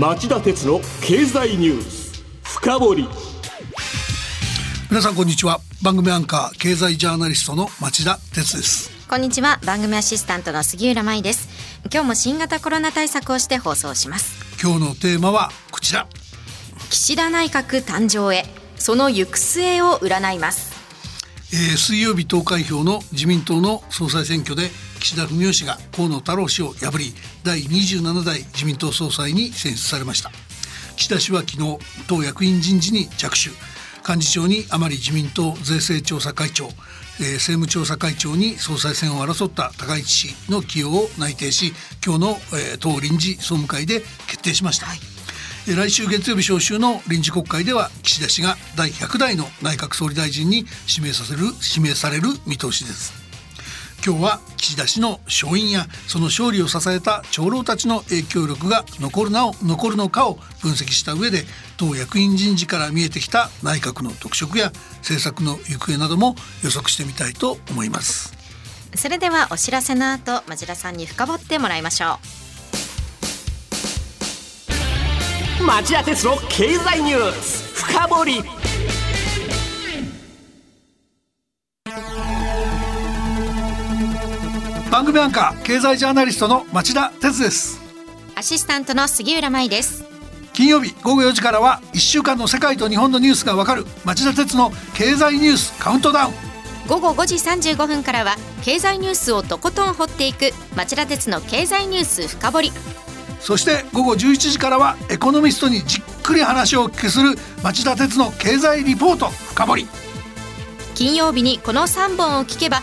町田鉄の経済ニュース深掘り。皆さんこんにちは。番組アンカー経済ジャーナリストの町田鉄です。こんにちは。番組アシスタントの杉浦舞です。今日も新型コロナ対策をして放送します。今日のテーマはこちら。岸田内閣誕生へ。その行く末を占います。えー、水曜日投開票の自民党の総裁選挙で岸田文雄氏が河野太郎氏を破り第27代自民党総裁に選出されました。岸田氏は昨日党役員人事に着手。幹事長に甘利自民党税制調査会長、えー、政務調査会長に総裁選を争った高市氏の起用を内定し今日の、えー、党臨時総務会で決定しました、はい。来週月曜日召集の臨時国会では岸田氏が第100代の内閣総理大臣に指名させる指名される見通しです今日は岸田氏の勝因やその勝利を支えた長老たちの影響力が残るなお残るのかを分析した上で党役員人事から見えてきた内閣の特色や政策の行方なども予測してみたいと思います。それではお知らせの後町田さんに深掘ってもらいましょう町田鉄の経済ニュース深掘番組アンカー経済ジャーナリストの町田鉄です。アシスタントの杉浦舞です。金曜日午後4時からは1週間の世界と日本のニュースがわかる町田鉄の経済ニュースカウントダウン。午後5時35分からは経済ニュースをとことん掘っていく町田鉄の経済ニュース深掘り。そして午後11時からはエコノミストにじっくり話をお聞きする町田鉄の経済リポート深掘り。金曜日にこの3本を聞けば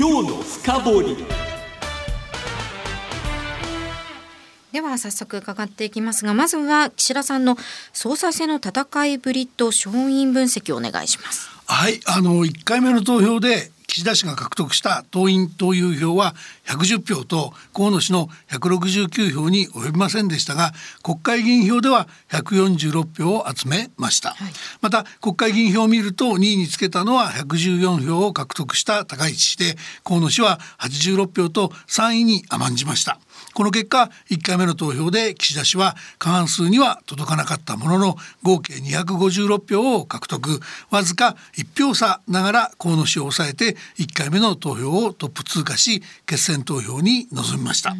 今日の深掘では早速伺っていきますがまずは岸田さんの総裁選の戦いぶりと勝因分析をお願いします。はいあの1回目の投票で岸田氏が獲得した党員党友票は110票と河野氏の169票に及びませんでしたが国会議員票では146票を集めました、はい、また国会議員票を見ると2位につけたのは114票を獲得した高市氏で河野氏は86票と3位に甘んじましたこの結果1回目の投票で岸田氏は過半数には届かなかったものの合計256票を獲得。わずか1票差ながら河野氏を抑えて1回目の投票をトップ通過し決選投票に臨みました。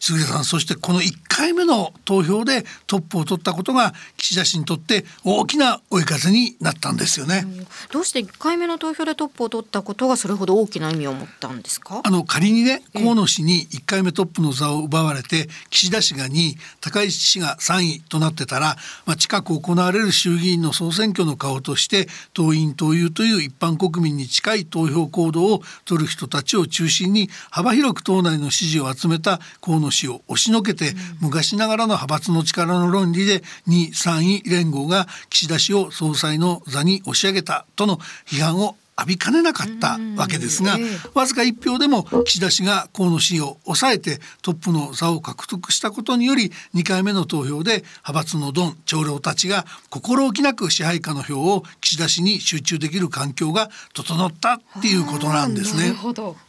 杉田さんそしてこの1回目の投票でトップを取ったことが岸田氏にとって大きな追い風になったんですよね、どうして1回目の投票でトップを取ったことがそれほど大きな意味を持ったんですか？あの仮にね河野氏に1回目トップの座を奪われて岸田氏が2位高市氏が3位となってたら、まあ、近く行われる衆議院の総選挙の顔として党員党友という一般国民に近い投票行動を取る人たちを中心に幅広く党内の支持を集めた河野氏を押しのけて、昔ながらの派閥の力の論理で2位3位連合が岸田氏を総裁の座に押し上げたとの批判を浴びかねなかったわけですが、わずか1票でも岸田氏が河野氏を抑えてトップの座を獲得したことにより2回目の投票で派閥のドン長老たちが心置きなく支配下の票を岸田氏に集中できる環境が整ったっていうことなんですね。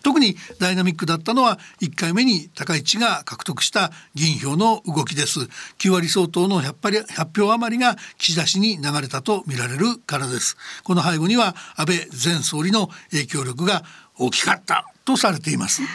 特にダイナミックだったのは1回目に高市が獲得した議員票の動きです。9割相当の100票余りが岸田氏に流れたと見られるからです。この背後には安倍前前総理の影響力が大きかったとされています。やっ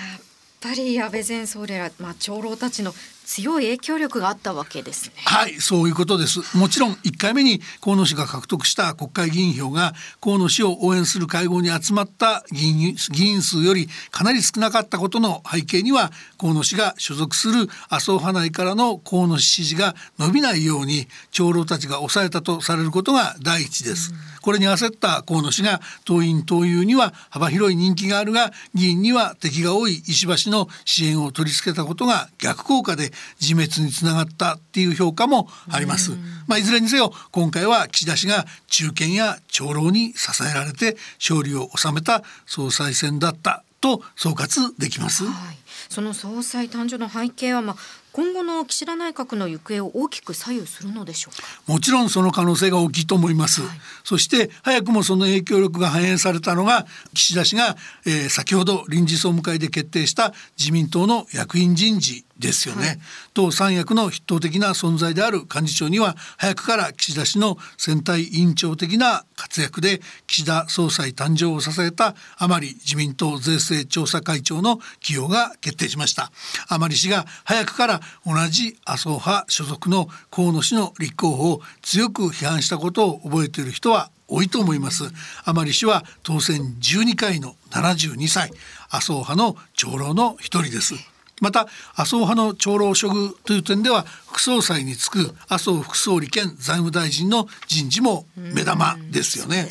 ぱり安倍前総理ら、まあ、長老たちの強い影響力があったわけですね。はいそういうことですもちろん1回目に河野氏が獲得した国会議員票が河野氏を応援する会合に集まった議員議員数よりかなり少なかったことの背景には河野氏が所属する麻生派内からの河野氏支持が伸びないように長老たちが抑えたとされることが第一です。これに焦った河野氏が党員党友には幅広い人気があるが議員には敵が多い石破氏の支援を取り付けたことが逆効果で自滅につながったっていう評価もあります。まあ、いずれにせよ今回は岸田氏が中堅や長老に支えられて勝利を収めた総裁選だったと総括できます。はい、その総裁誕生の背景は、まあ、今後の岸田内閣の行方を大きく左右するのでしょうか？もちろんその可能性が大きいと思います、はい、そして早くもその影響力が反映されたのが岸田氏が、えー、先ほど臨時総務会で決定した自民党の役員人事ですよね、はい、党三役の筆頭的な存在である幹事長には早くから岸田氏の選対委員長的な活躍で岸田総裁誕生を支えた甘利自民党税制調査会長の起用が決定しました。甘利氏が早くから同じ麻生派所属の河野氏の立候補を強く批判したことを覚えている人は多いと思います。甘利氏は当選12回の72歳。麻生派の長老の一人です。また麻生派の長老処遇という点では副総裁に就く麻生副総理兼財務大臣の人事も目玉ですよね。ね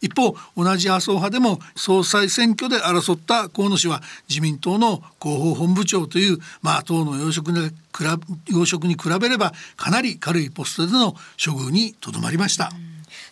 一方同じ麻生派でも総裁選挙で争った河野氏は自民党の広報本部長というまあ党の要職に要職に比べればかなり軽いポストでの処遇にとどまりました。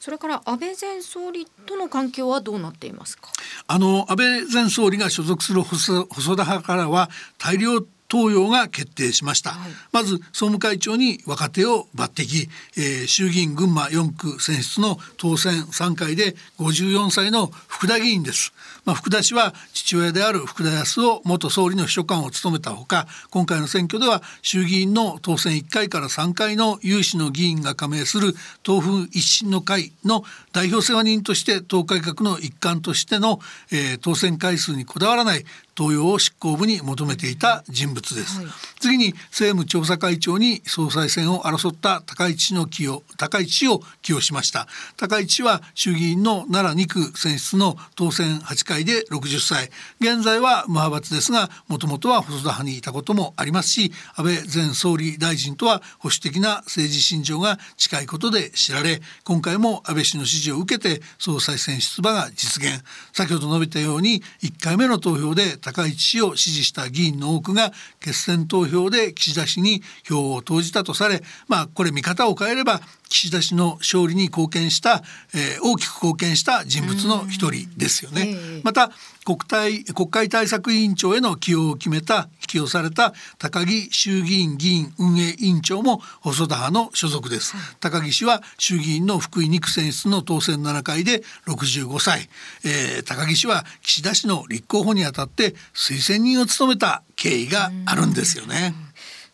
それから安倍前総理との関係はどうなっていますか？あの安倍前総理が所属する細田派からは大量登用が決定しました、はい、まず総務会長に若手を抜擢、えー、衆議院群馬4区選出の当選3回で54歳の福田議員です、まあ、福田氏は父親である福田康夫元総理の秘書官を務めたほか今回の選挙では衆議院の当選1回から3回の有志の議員が加盟する党風一新の会の代表世話人として党改革の一環としての、えー、当選回数にこだわらない登用を執行部に求めていた人物です、はい、次に政務調査会長に総裁選を争った高市氏の起用高市を起用しました。高市は衆議院の奈良2区選出の当選8回で60歳。現在は無派閥ですがもともとは細田派にいたこともありますし安倍前総理大臣とは保守的な政治信条が近いことで知られ今回も安倍氏の支持を受けて総裁選出馬が実現。先ほど述べたように1回目の投票で高市氏を支持した議員の多くが決選投票で岸田氏に票を投じたとされまあこれ見方を変えれば岸田氏の勝利に貢献した、えー、大きく貢献した人物の一人ですよね。また国対国会対策委員長への起用を決めた起用された高木衆議院議員運営委員長も細田派の所属です、高木氏は衆議院の福井2区選出の当選7回で65歳、えー、高木氏は岸田氏の立候補にあたって推薦人を務めた経緯があるんですよね。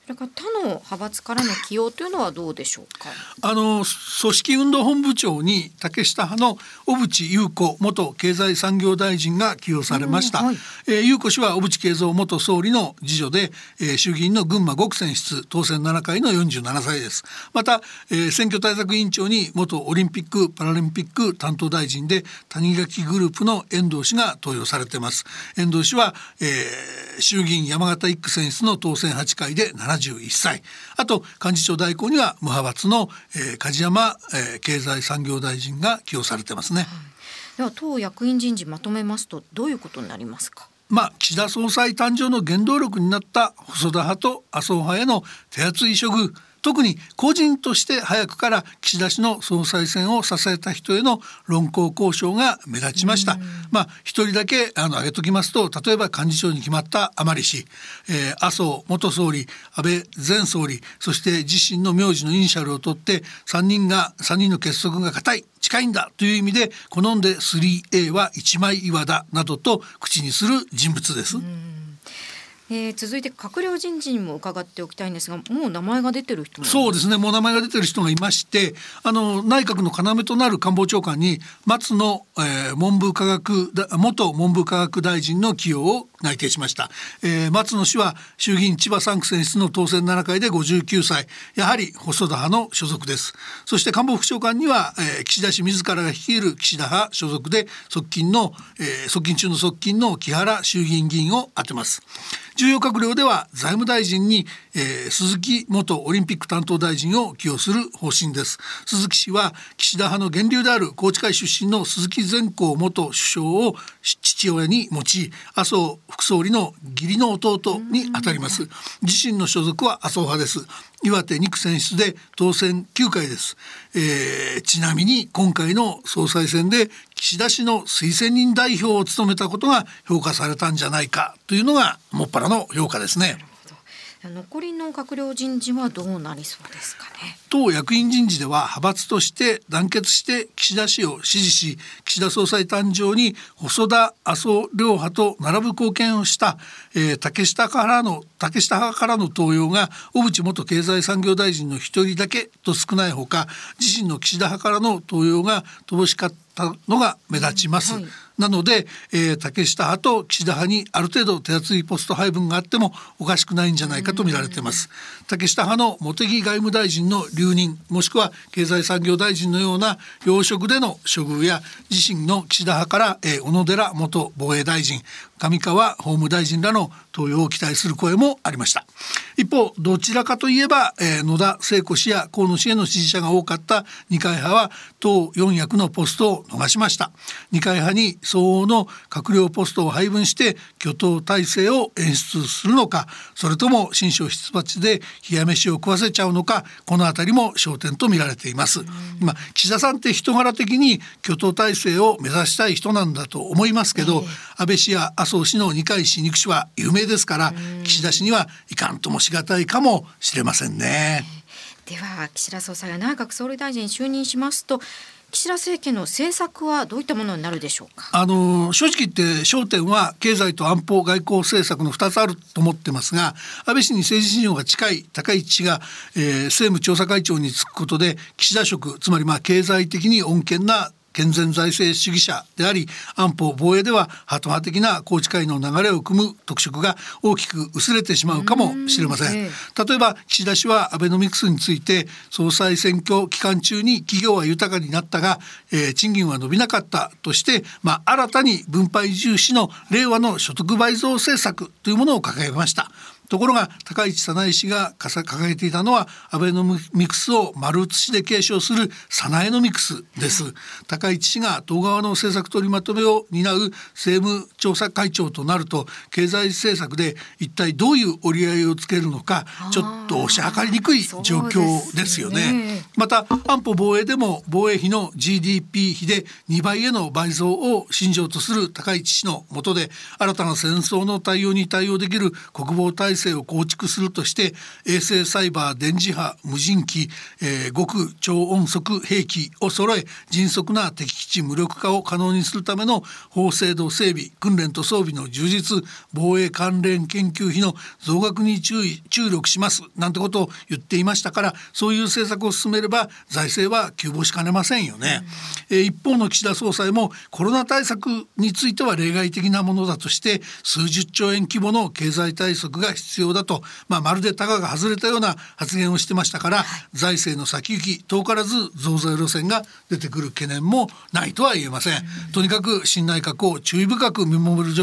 それから他の派閥からの起用というのはどうでしょうか？あの組織運動本部長に竹下派の小渕優子元経済産業大臣が起用されました。はい、えー、優子氏は小渕恵三元総理の次女で、えー、衆議院の群馬5区選出当選7回の47歳です。また、えー、選挙対策委員長に元オリンピック・パラリンピック担当大臣で谷垣グループの遠藤氏が登用されています。遠藤氏は、えー、衆議院山形1区選出の当選8回で7 71歳。あと幹事長代行には無派閥の、えー、梶山、えー、経済産業大臣が起用されてますね、では党役員人事まとめますとどういうことになりますか？まあ、岸田総裁誕生の原動力になった細田派と麻生派への手厚い処遇特に個人として早くから岸田氏の総裁選を支えた人への論功交渉が目立ちました。まあ一人だけあの挙げときますと例えば幹事長に決まった甘利氏、えー、麻生元総理安倍前総理そして自身の名字のイニシャルを取って3人が3人の結束が固い近いんだという意味で好んで 3A は一枚岩だなどと口にする人物です。えー、続いて閣僚人事にも伺っておきたいんですがもう名前が出てる人そうですね。もう名前が出てる人がいましてあの内閣の要となる官房長官に松野、えー、文部科学元文部科学大臣の起用を内定しました、えー、松野氏は衆議院千葉3区選出の当選7回で59歳。やはり細田派の所属です。そして官房副長官には、えー、岸田氏自らが率いる岸田派所属で側近の、えー、側近中の側近の木原衆議院議員を充てます。重要閣僚では財務大臣に、えー、鈴木元オリンピック担当大臣を起用する方針です。鈴木氏は岸田派の源流である宏池会出身の鈴木善光元首相を父親に持ち麻生副総理の義理の弟にあたります。自身の所属は麻生派です。岩手2区選出で当選9回です、えー、ちなみに今回の総裁選で岸田氏の推薦人代表を務めたことが評価されたんじゃないかというのがもっぱらの評価ですね。残りの閣僚人事はどうなりそうですかね？党役員人事では派閥として団結して岸田氏を支持し岸田総裁誕生に細田麻生両派と並ぶ貢献をした、えー、竹下からの竹下派からの登用が小渕元経済産業大臣の一人だけと少ないほか自身の岸田派からの登用が乏しかったのが目立ちます。うんはいなので、えー、竹下派と岸田派にある程度手厚いポスト配分があってもおかしくないんじゃないかと見られています。竹下派の茂木外務大臣の留任もしくは経済産業大臣のような要職での処遇や自身の岸田派から、えー、小野寺元防衛大臣上川法務大臣らの登用を期待する声もありました。一方どちらかといえば、えー、野田聖子氏や河野氏への支持者が多かった二階派は党4役のポストを逃しました。二階派に相応の閣僚ポストを配分して挙党体制を演出するのかそれとも新章出発で冷や飯を食わせちゃうのかこの辺りも焦点と見られています。今岸田さんって人柄的に挙党体制を目指したい人なんだと思いますけど、安倍氏や麻生氏の二階氏肉氏は有名ですから岸田氏にはいかんともしがたいかもしれませんね。では岸田総裁が内閣総理大臣就任しますと岸田政権の政策はどういったものになるでしょうか？あの正直言って焦点は経済と安保外交政策の2つあると思ってますが安倍氏に政治信用が近い高市氏が、えー、政務調査会長に就くことで岸田職つまりまあ経済的に穏健な健全財政主義者であり安保防衛ではハト派的な宏池会の流れを組む特色が大きく薄れてしまうかもしれません、例えば岸田氏はアベノミクスについて総裁選挙期間中に企業は豊かになったが、えー、賃金は伸びなかったとして、まあ、新たに分配重視の令和の所得倍増政策というものを掲げましたところが高市早苗氏が掲げていたのはアベノミクスを丸写しで継承する早苗のミクスです、高市氏が党側の政策取りまとめを担う政務調査会長となると経済政策で一体どういう折り合いをつけるのかちょっと押し量りにくい状況ですよね、ね、また安保防衛でも防衛費の GDP 比で2倍への倍増を信条とする高市氏の下で新たな戦争の対応に対応できる国防体制を構築するとして衛星サイバー電磁波無人機、えー、極超音速兵器を揃え迅速な敵基地無力化を可能にするための法制度整備訓練と装備の充実防衛関連研究費の増額に注意注力しますなんてことを言っていましたからそういう政策を進めれば財政は急募しかねませんよね、うん、えー、一方の岸田総裁もコロナ対策については例外的なものだとして数十兆円規模の経済対策が必要だと、まあ、まるでたがが外れたような発言をしてましたから、はい、財政の先行き遠からず増税路線が出てくる懸念もないとは言えません、うん、とにかく新内閣を注意深く見守る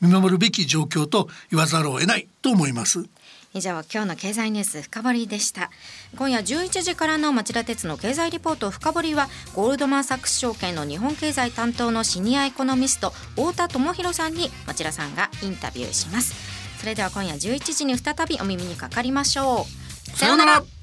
見守るべき状況と言わざるを得ないと思います。以上今日の経済ニュース深掘りでした。今夜11時からの町田鉄の経済リポート深掘りはゴールドマンサックス証券の日本経済担当のシニアエコノミスト太田智博さんに町田さんがインタビューしますそれでは今夜11時に再びお耳にかかりましょう。さようなら。